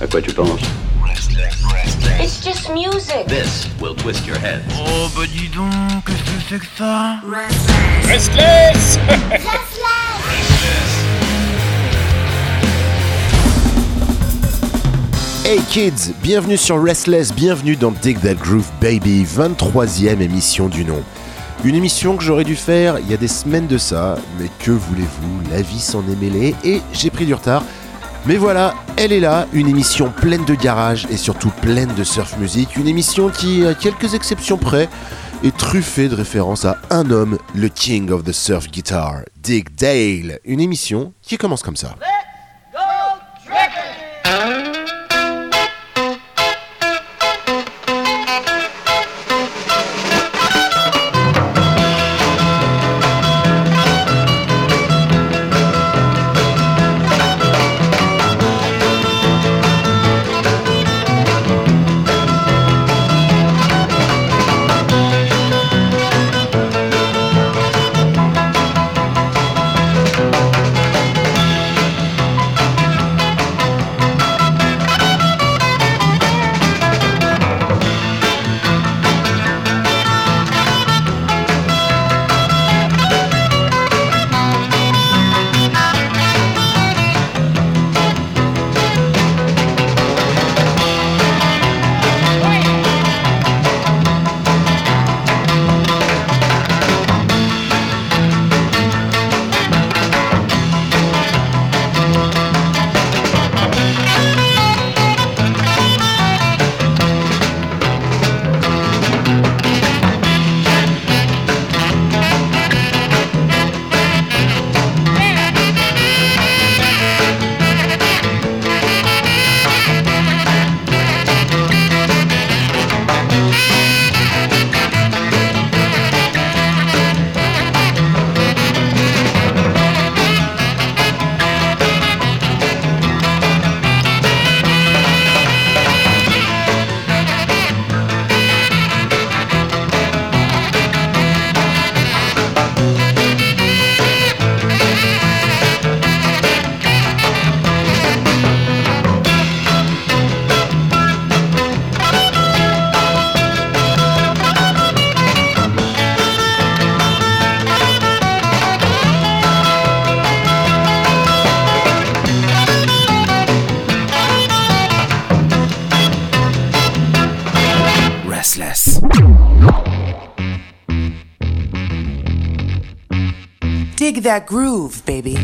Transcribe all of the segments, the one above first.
À quoi tu penses It's just music. This will twist your head. Oh bah dis donc, qu'est-ce que c'est que ça Restless Hey kids, bienvenue sur Restless, bienvenue dans Dig That Groove Baby, 23e émission du nom. Une émission que j'aurais dû faire il y a des semaines de ça, mais que voulez-vous, la vie s'en est mêlée et j'ai pris du retard. Mais voilà, elle est là, une émission pleine de garage et surtout pleine de surf music, une émission qui, à quelques exceptions près, est truffée de références à un homme, le king of the surf guitar, Dick Dale. Une émission qui commence comme ça. That groove, baby.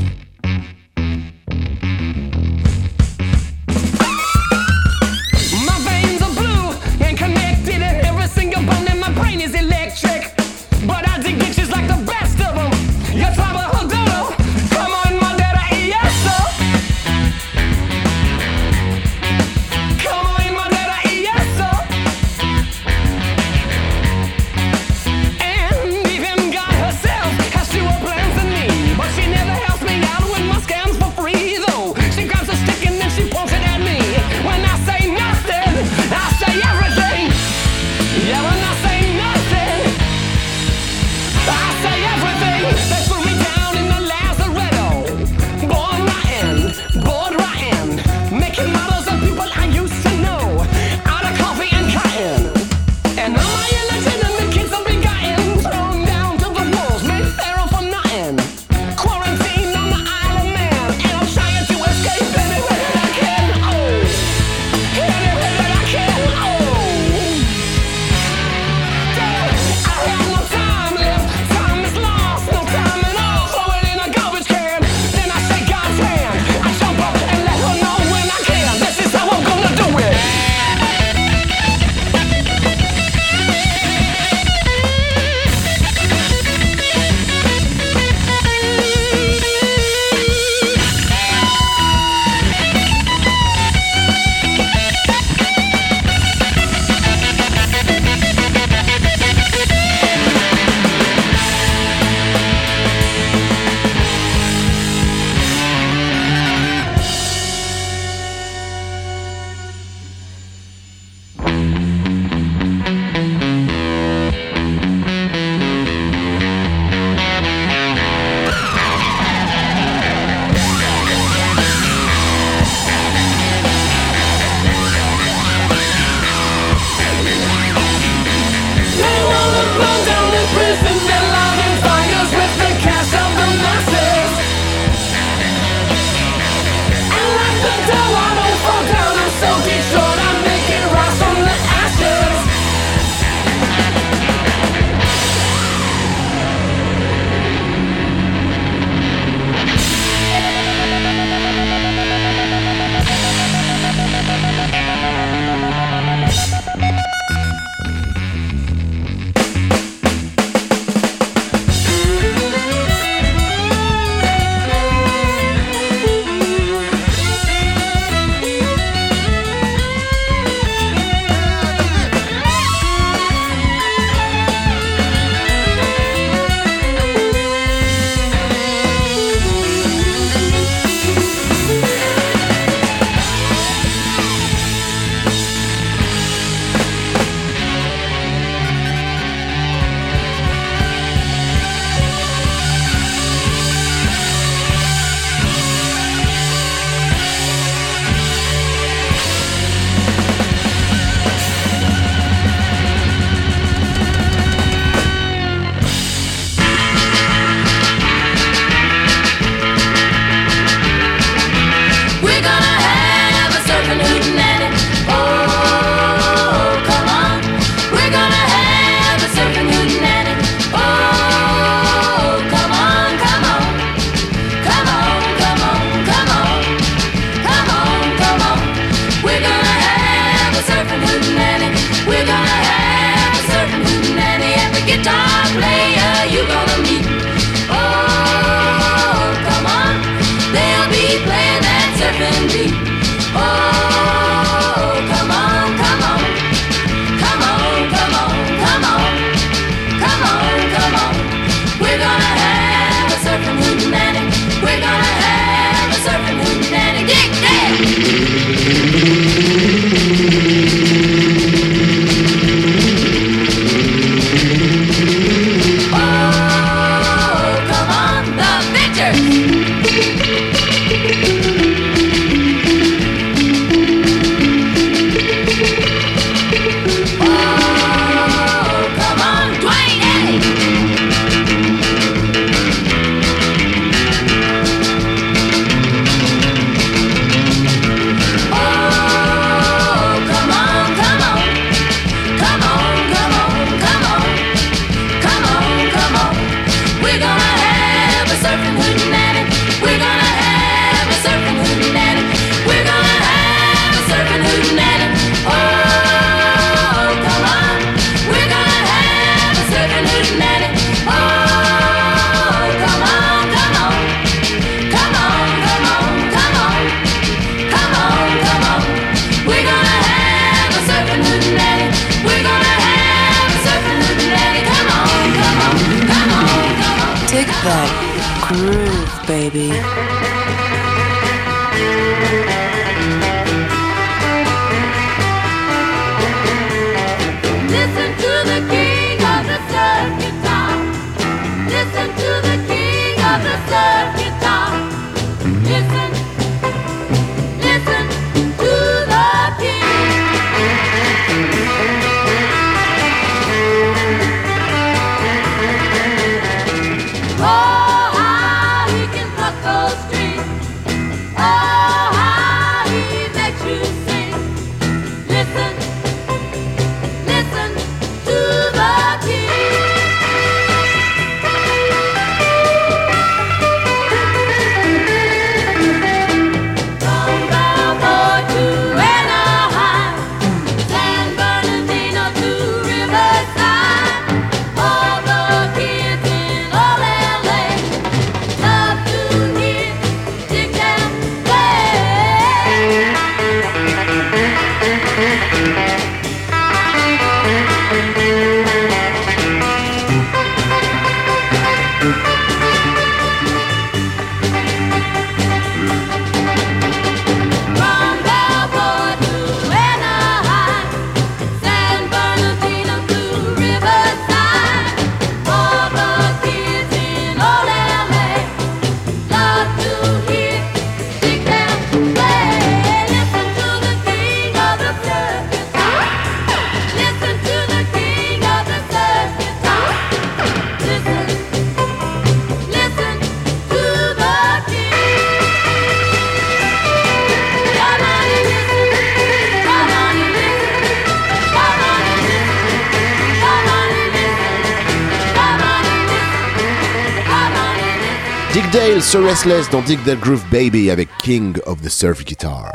So Restless dans Dig That Groove Baby avec King of the Surf Guitar.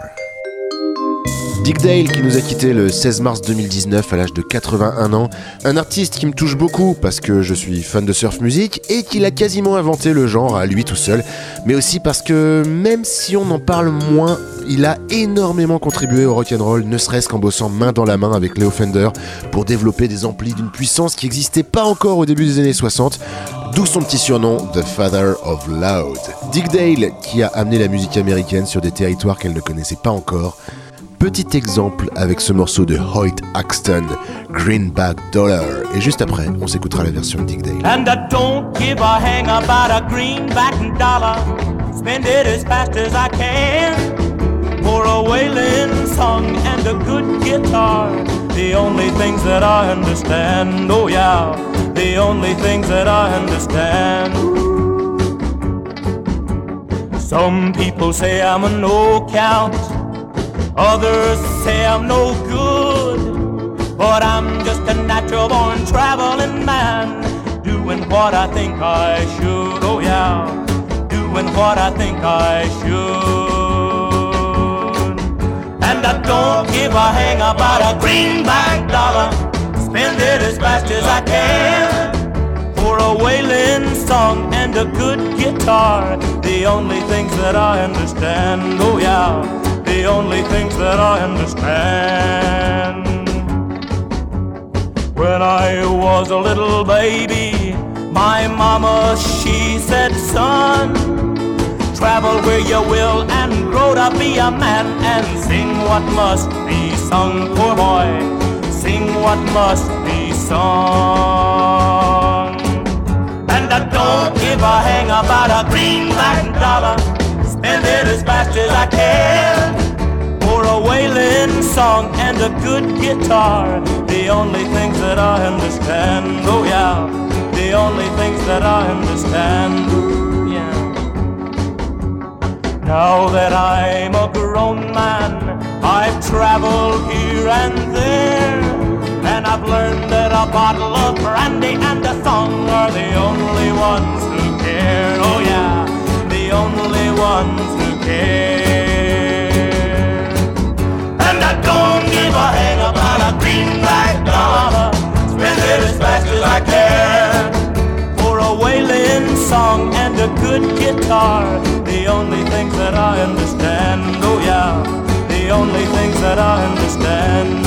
Dick Dale qui nous a quitté le 16 mars 2019 à l'âge de 81 ans, un artiste qui me touche beaucoup parce que je suis fan de surf music et qu'il a quasiment inventé le genre à lui tout seul, mais aussi parce que même si on en parle moins, il a énormément contribué au rock'n'roll, ne serait-ce qu'en bossant main dans la main avec Leo Fender pour développer des amplis d'une puissance qui n'existait pas encore au début des années 60, d'où son petit surnom The Father of Loud. Dick Dale qui a amené la musique américaine sur des territoires qu'elle ne connaissait pas encore. Petit exemple avec ce morceau de Hoyt Axton, Greenback Dollar. Et juste après, on s'écoutera la version de Dick Dale. And don't give a hang about a greenback dollar. Spend it as fast as I can. For a song and a good guitar. The only things that I understand. Oh yeah. the only things that I understand. Some people say I'm a no count, others say I'm no good. But I'm just a natural born traveling man, doing what I think I should. Oh, yeah, doing what I think I should. And I don't give a hang about a greenback dollar spend it as fast as I can for a wailing song and a good guitar. the only things that I understand. Oh, yeah, the only things that I understand. When I was a little baby, my mama, she said, son, travel where you will and grow to be a man and sing what must be sung, poor boy, sing what must be sung. And I don't give a hang about a greenback dollar, spend it as fast as I can for a wailing song and a good guitar. The only things that I understand, oh yeah, the only things that I understand. Now that I'm a grown man, I've traveled here and there, and I've learned that a bottle of brandy and a song are the only ones who care, oh yeah, the only ones who care. And I don't give a hang about a greenback dollar. Spend it as fast as I can. Wailing song and a good guitar. The only things that I understand. Oh yeah, the only things that I understand.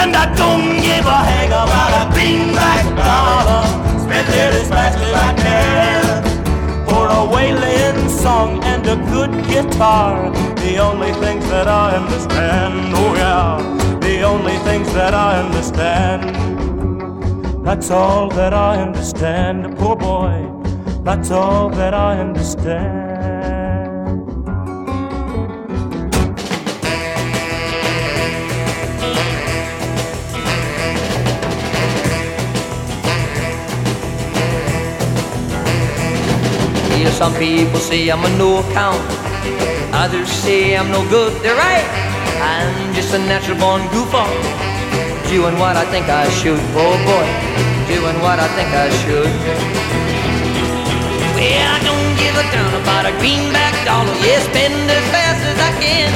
And I don't give a hang about a greenback dollar. Spend it as fast as I can for a wailing song and a good guitar. The only things that I understand, oh yeah, the only things that I understand. That's all that I understand, poor boy. That's all that I understand. Some people say I'm a no account. Others say I'm no good. They're right. I'm just a natural born goofball. Doing what I think I should. Oh boy. Doing what I think I should. Well, I don't give a damn about a greenback dollar. Yeah, spend as fast as I can.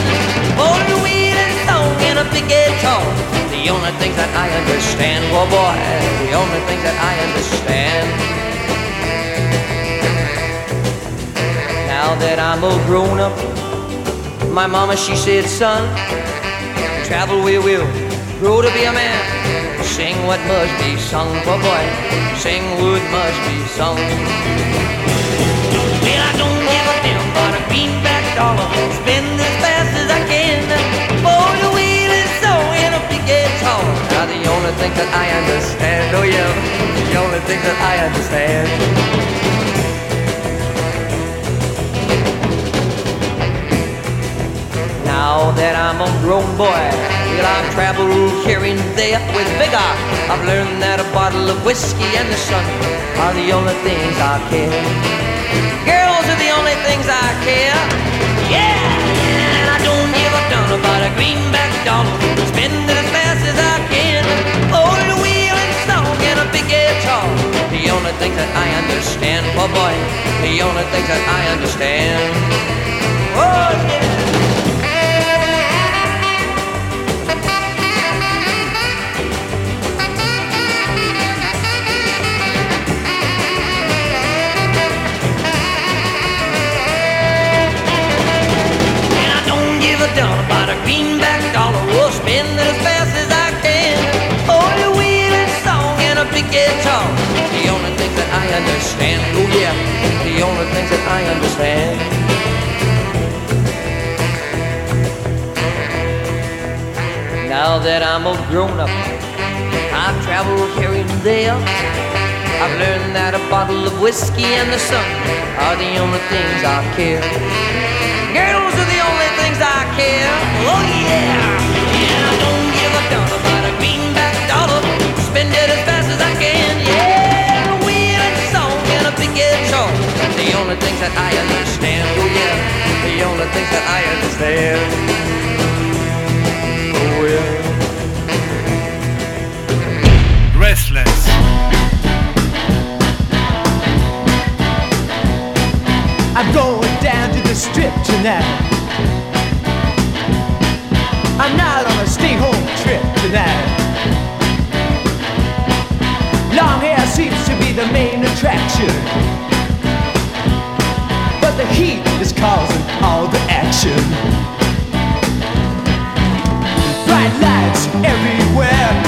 The weed and song a big guitar. The only things that I understand. Oh boy. The only things that I understand. Now that I'm a grown up, my mama she said, son, travel we will, grow to be a man. Sing what must be sung, for boy, sing what must be sung. Well, I don't give a damn about a greenback dollar, spend as fast as I can. For the wheel is so in a big guitar. Now the only thing that I understand, oh yeah, the only thing that I understand. Now that I'm a grown boy, well, I've traveled here and there with vigor. I've learned that a bottle of whiskey and the sun are the only things I care. Girls are the only things I care. Yeah, and I don't give a darn about a greenback dollar. Spend it as fast as I can. The wheel and song and a big guitar. The only things that I understand, oh boy, the only things that I understand. Oh, yeah. Guitar. The only things that I understand. Oh yeah, the only things that I understand. Now that I'm a grown up, I've traveled here and there. I've learned that a bottle of whiskey and the sun are the only things I care. Girls are the only things I care. Oh yeah, only things that I understand. Oh yeah, the only things that I understand. Oh yeah. Restless. I'm going down to the strip tonight. I'm not on a stay home trip tonight. Long hair seems to be the main attraction that the heat is causing all the action. Bright lights everywhere.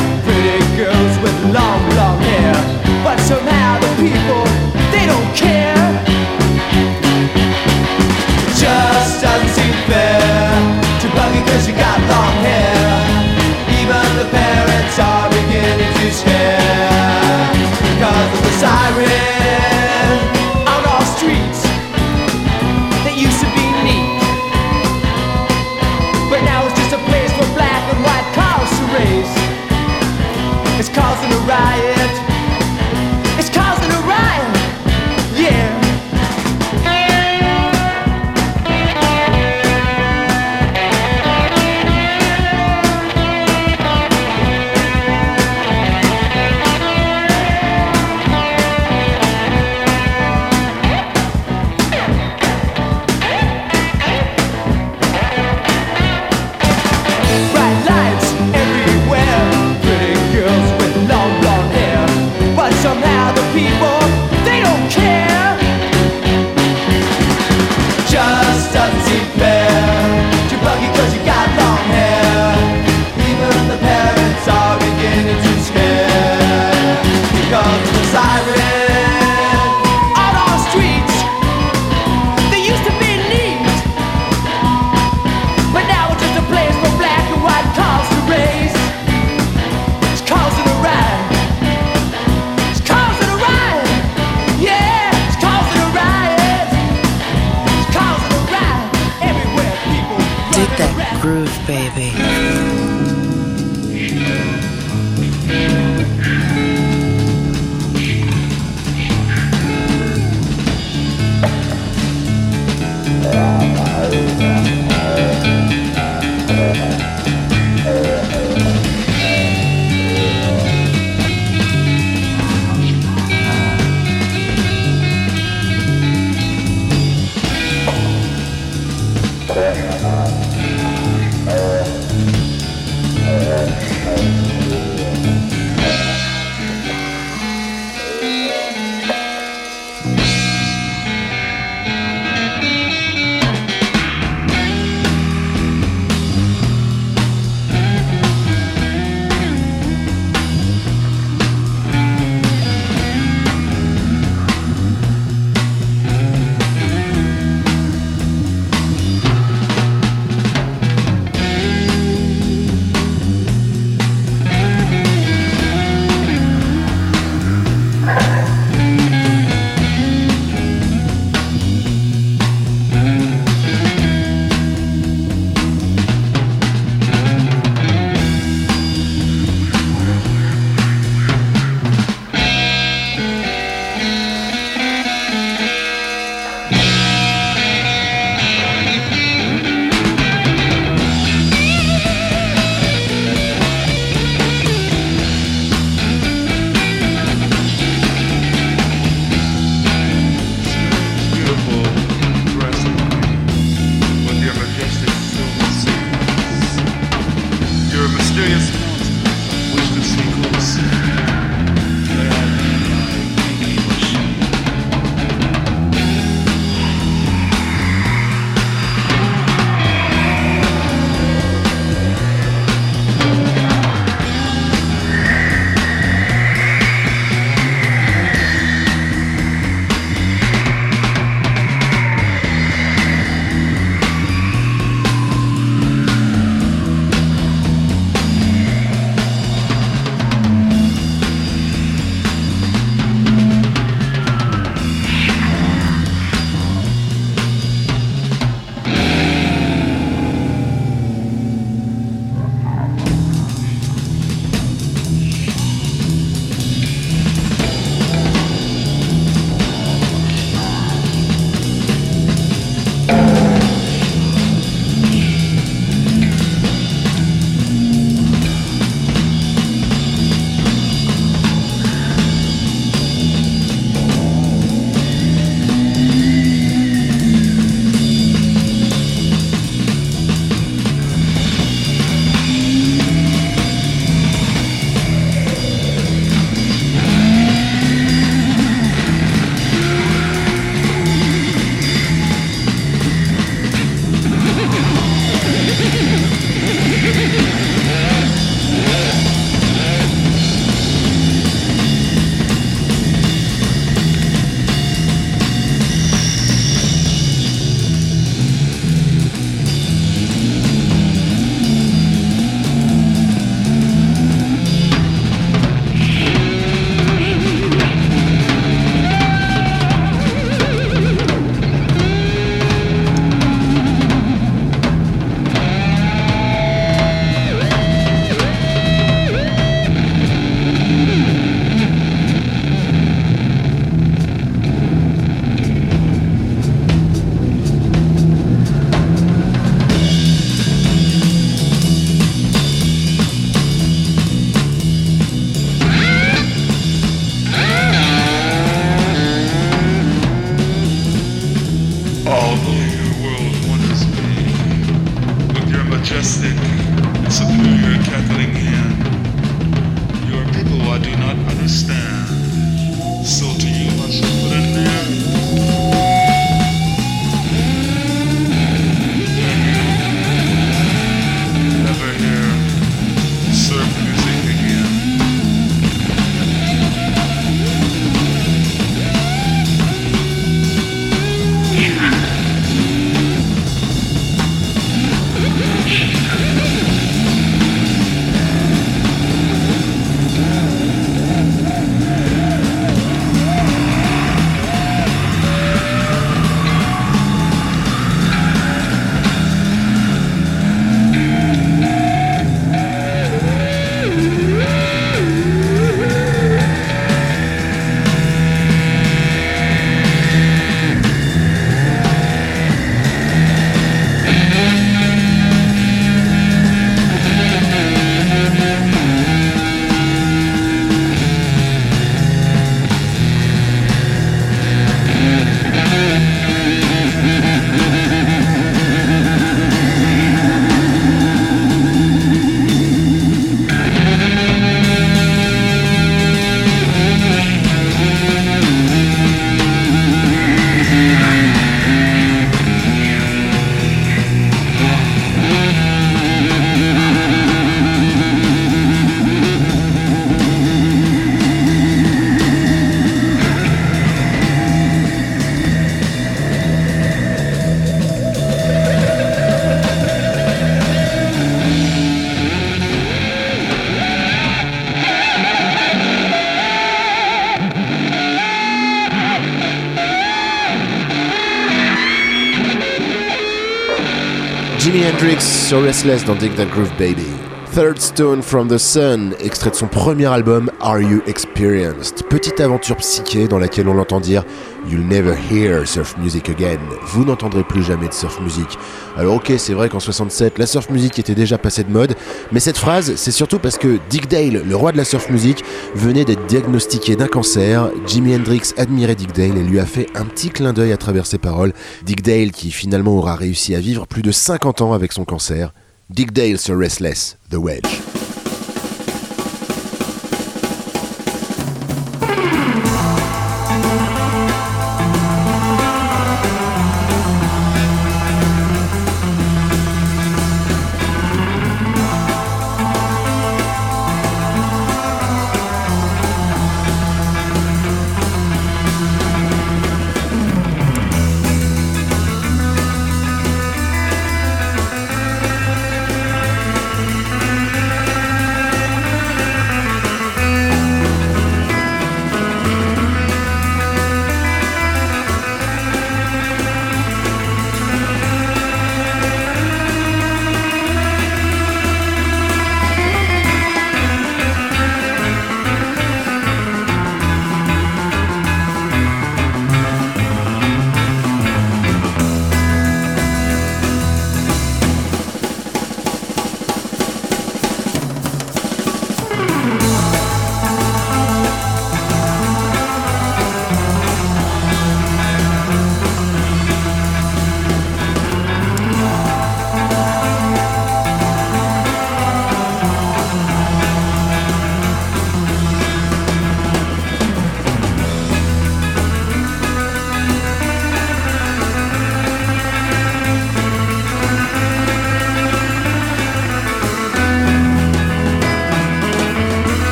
Sur Restless don't Dig That Groove Baby. Third Stone from the Sun, extrait de son premier album Are You Experienced? Petite aventure psyché dans laquelle on l'entend dire You'll never hear surf music again. Vous n'entendrez plus jamais de surf music. Alors ok, c'est vrai qu'en 67, la surf music était déjà passée de mode, mais cette phrase, c'est surtout parce que Dick Dale, le roi de la surf music, venait d'être diagnostiqué d'un cancer. Jimi Hendrix admirait Dick Dale et lui a fait un petit clin d'œil à travers ses paroles. Dick Dale qui finalement aura réussi à vivre plus de 50 ans avec son cancer. Dick Dale sur Restless, The Wedge.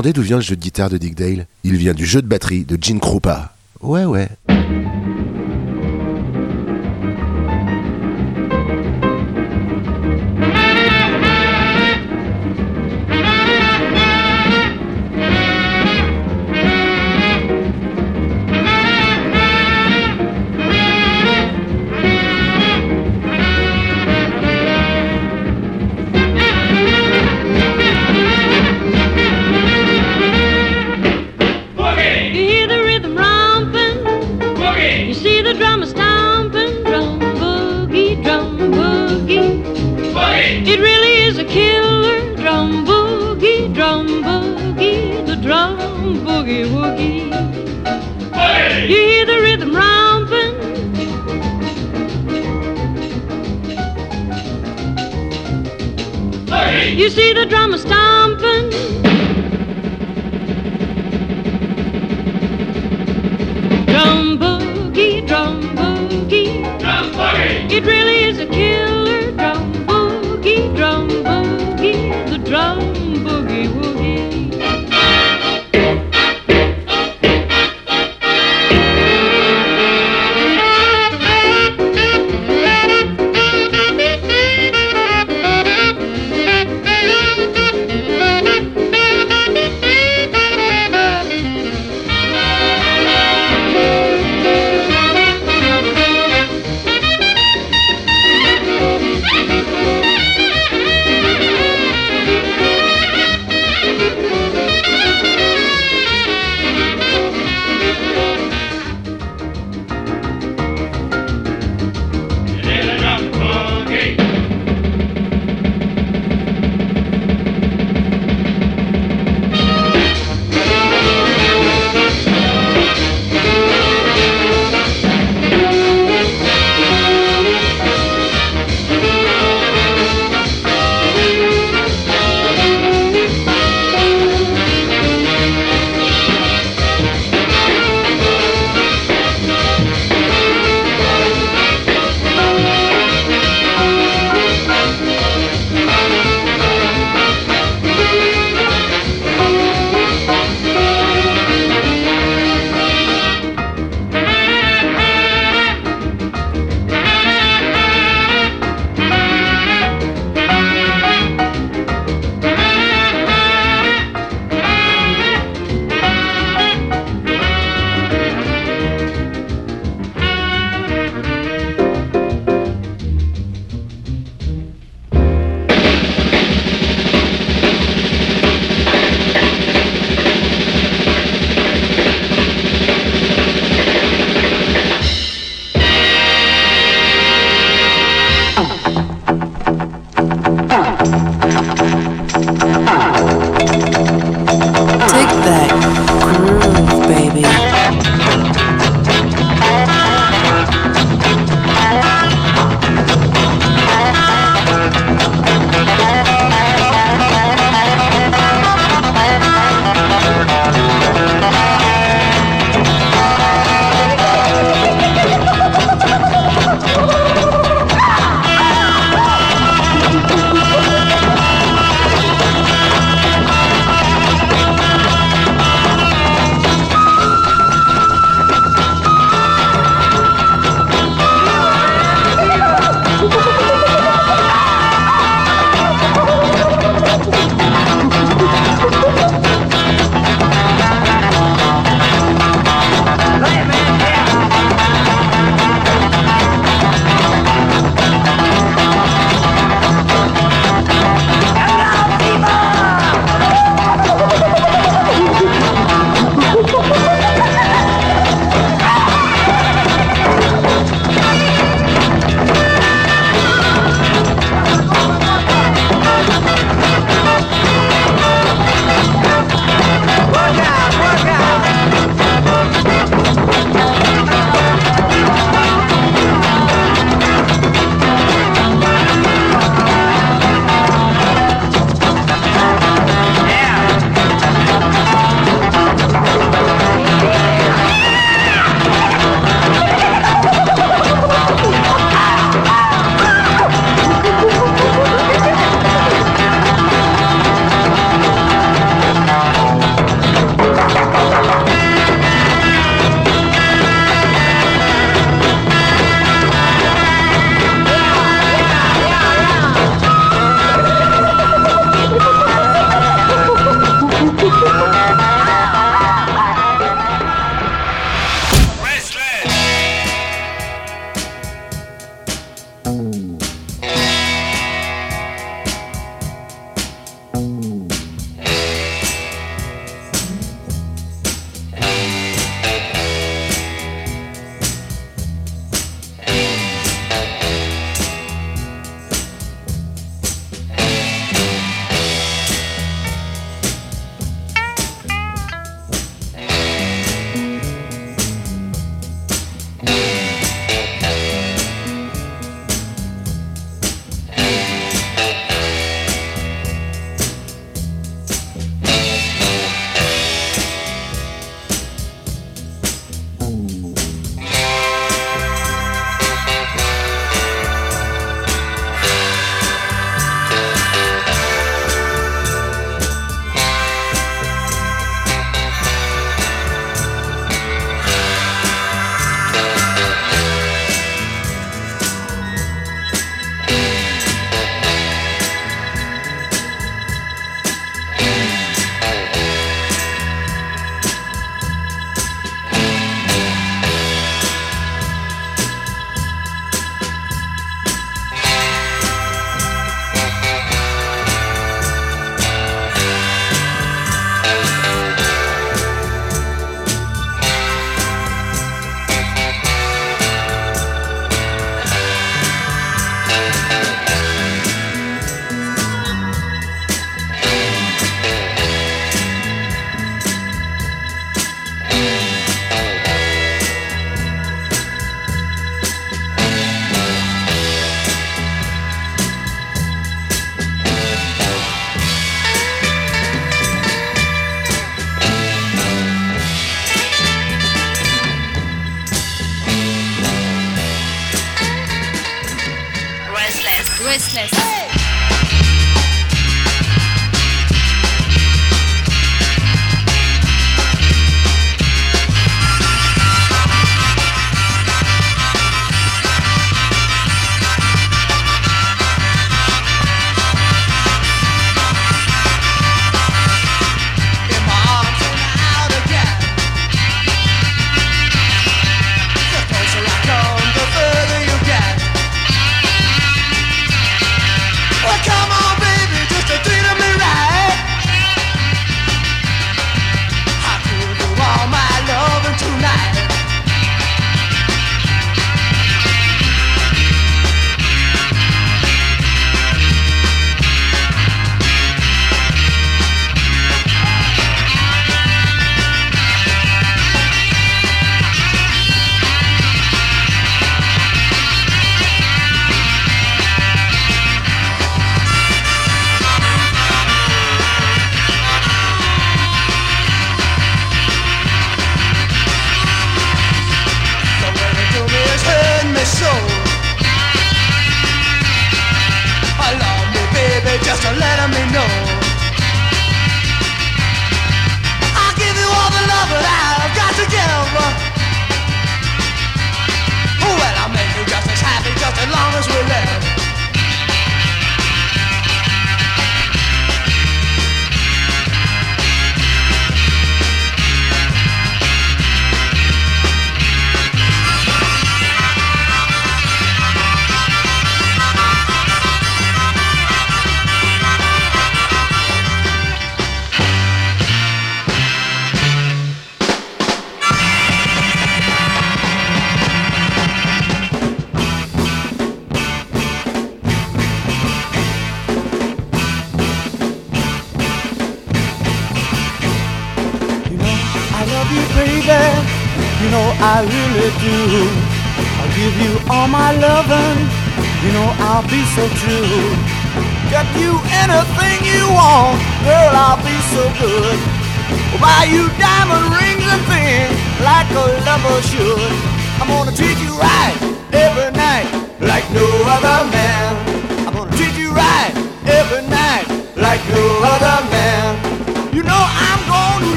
Demandez d'où vient le jeu de guitare de Dick Dale, il vient du jeu de batterie de Gene Krupa. Ouais, ouais.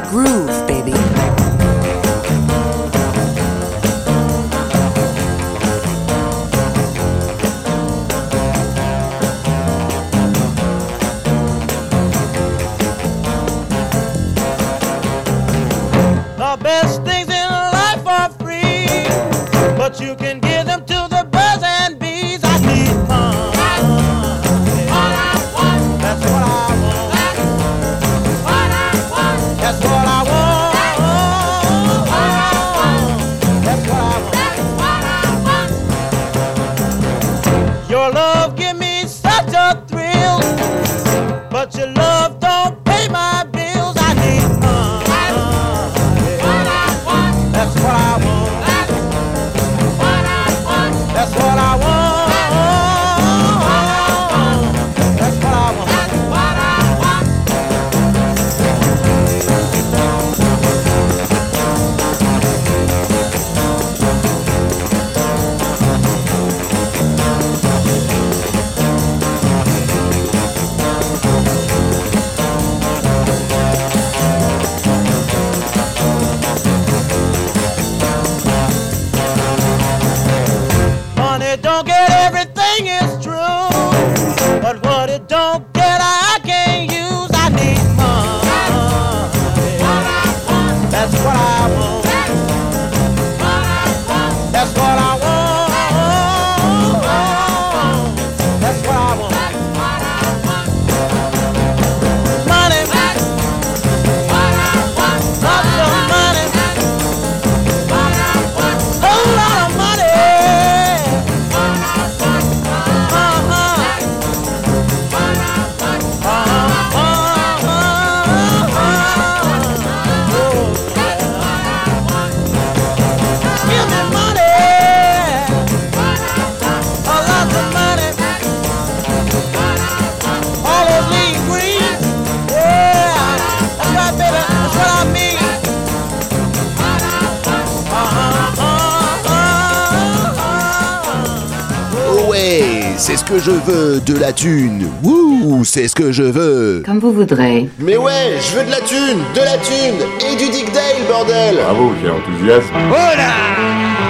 That groove, je veux de la thune. Wouh, c'est ce que je veux. Comme vous voudrez. Mais ouais, je veux de la thune, de la thune et du Dick Dale, bordel. Bravo, quel enthousiasme. Voilà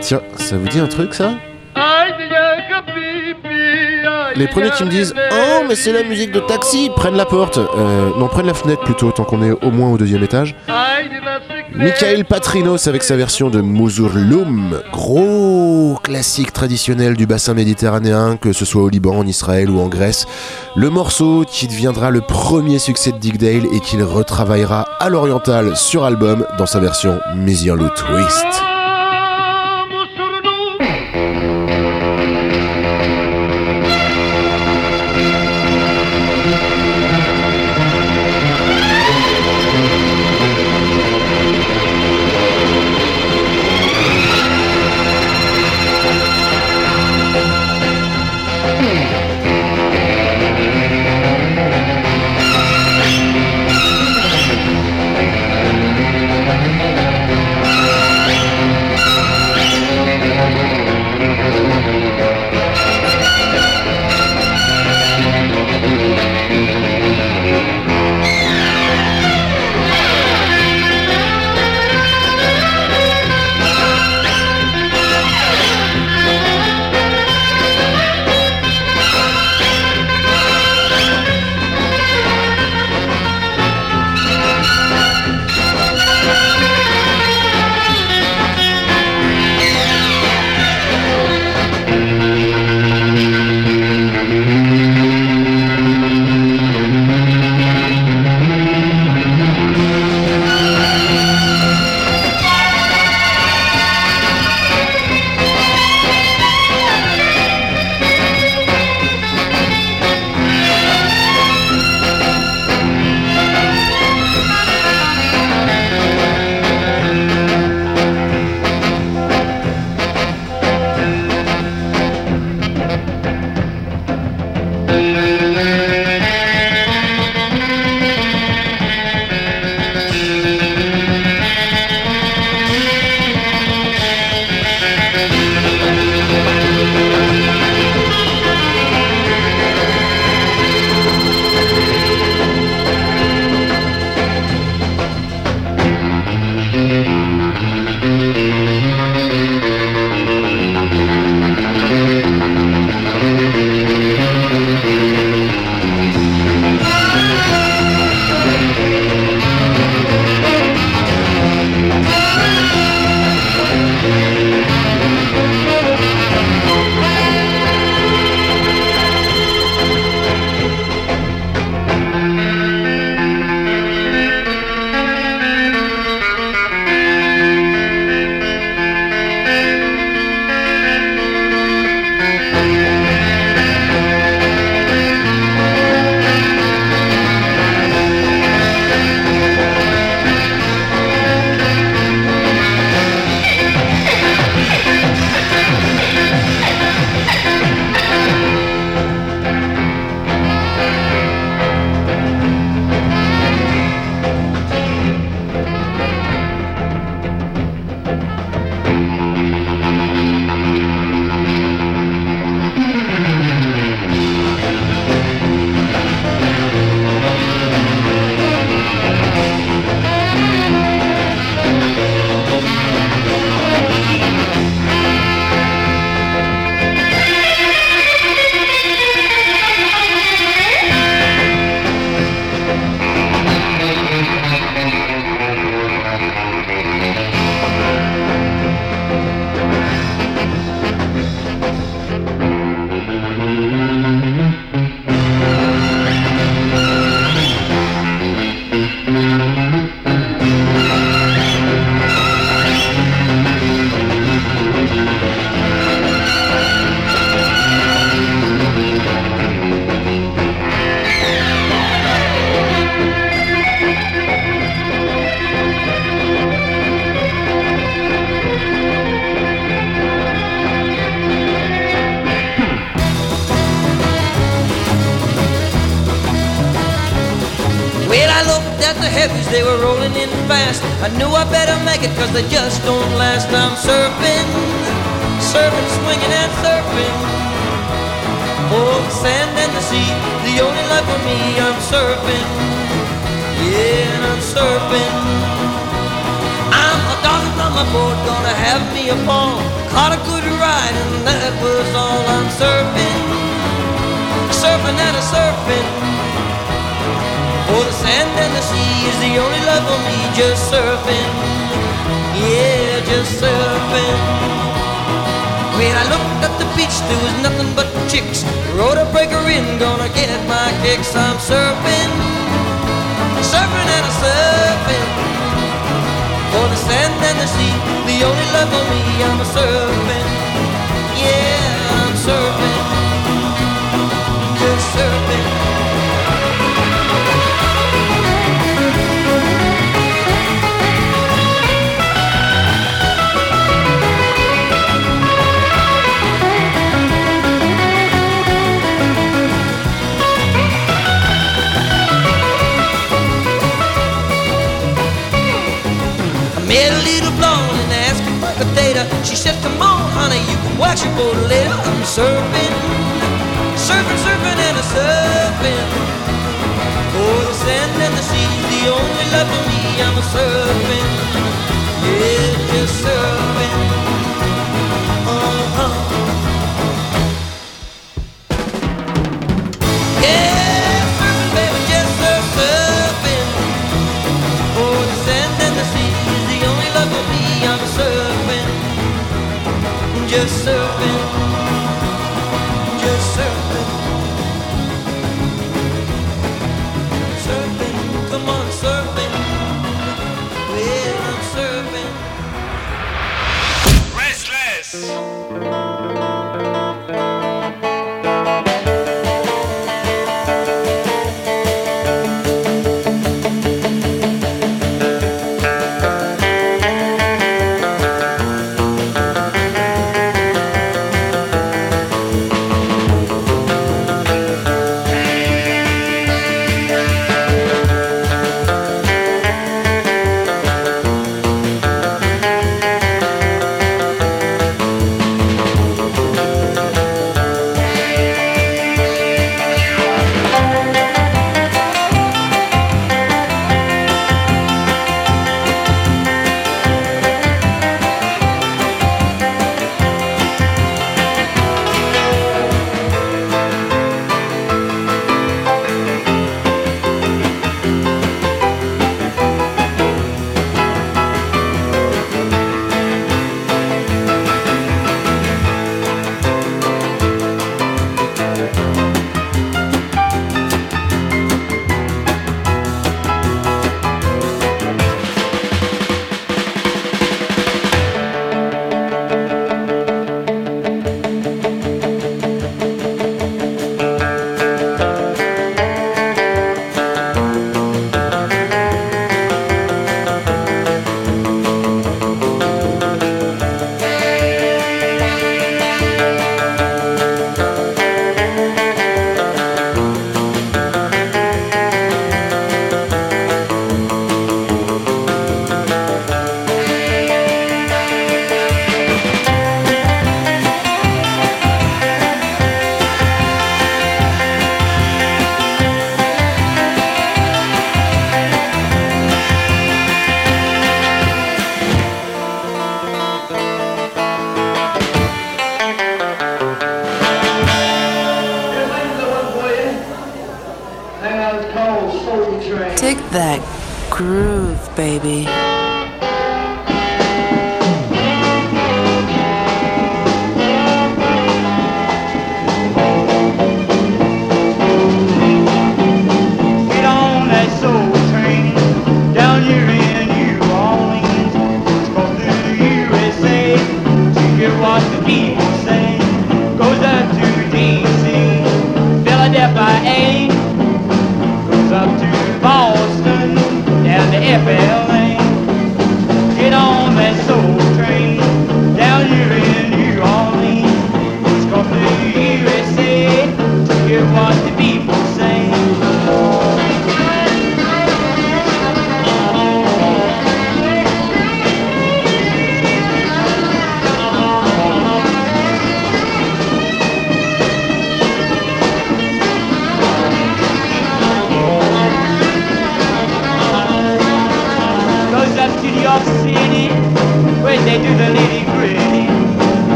tiens, ça vous dit un truc ça les premiers qui me disent Oh, mais c'est la musique de taxi, prennent la porte. Euh, non, prennent la fenêtre plutôt, tant qu'on est au moins au deuxième étage. Michael Patrinos avec sa version de Mouzourloum, gros classique traditionnel du bassin méditerranéen, que ce soit au Liban, en Israël ou en Grèce. Le morceau qui deviendra le premier succès de Dick Dale et qu'il retravaillera à l'oriental sur album dans sa version Mesian Twist. the sand and the sea. The only love for me, I'm a serpent. She said, Come on, honey, you can watch your boat little I'm surfing, surfing, surfing, and a surfing. Oh, the sand and the sea's the only love for me. I'm a surfing, yeah, just surfing. just surfing, just surfing.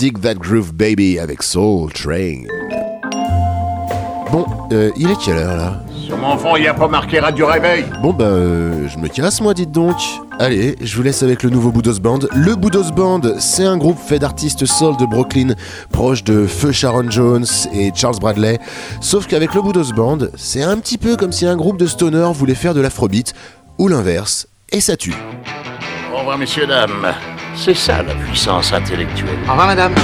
Dig That Groove Baby avec Soul Train. Bon, euh, il est quelle heure là? Sur mon fond, il n'y a pas marqué Radio Réveil. Bon bah, euh, je me casse moi, dites donc. Allez, je vous laisse avec le nouveau Boudos Band. Le Boudos Band, c'est un groupe fait d'artistes soul de Brooklyn, proche de Feu Sharon Jones et Charles Bradley. Sauf qu'avec le Boudos Band, c'est un petit peu comme si un groupe de stoner voulait faire de l'afrobeat, ou l'inverse, et ça tue. Au revoir, messieurs, dames. C'est ça la puissance intellectuelle. Au revoir, madame.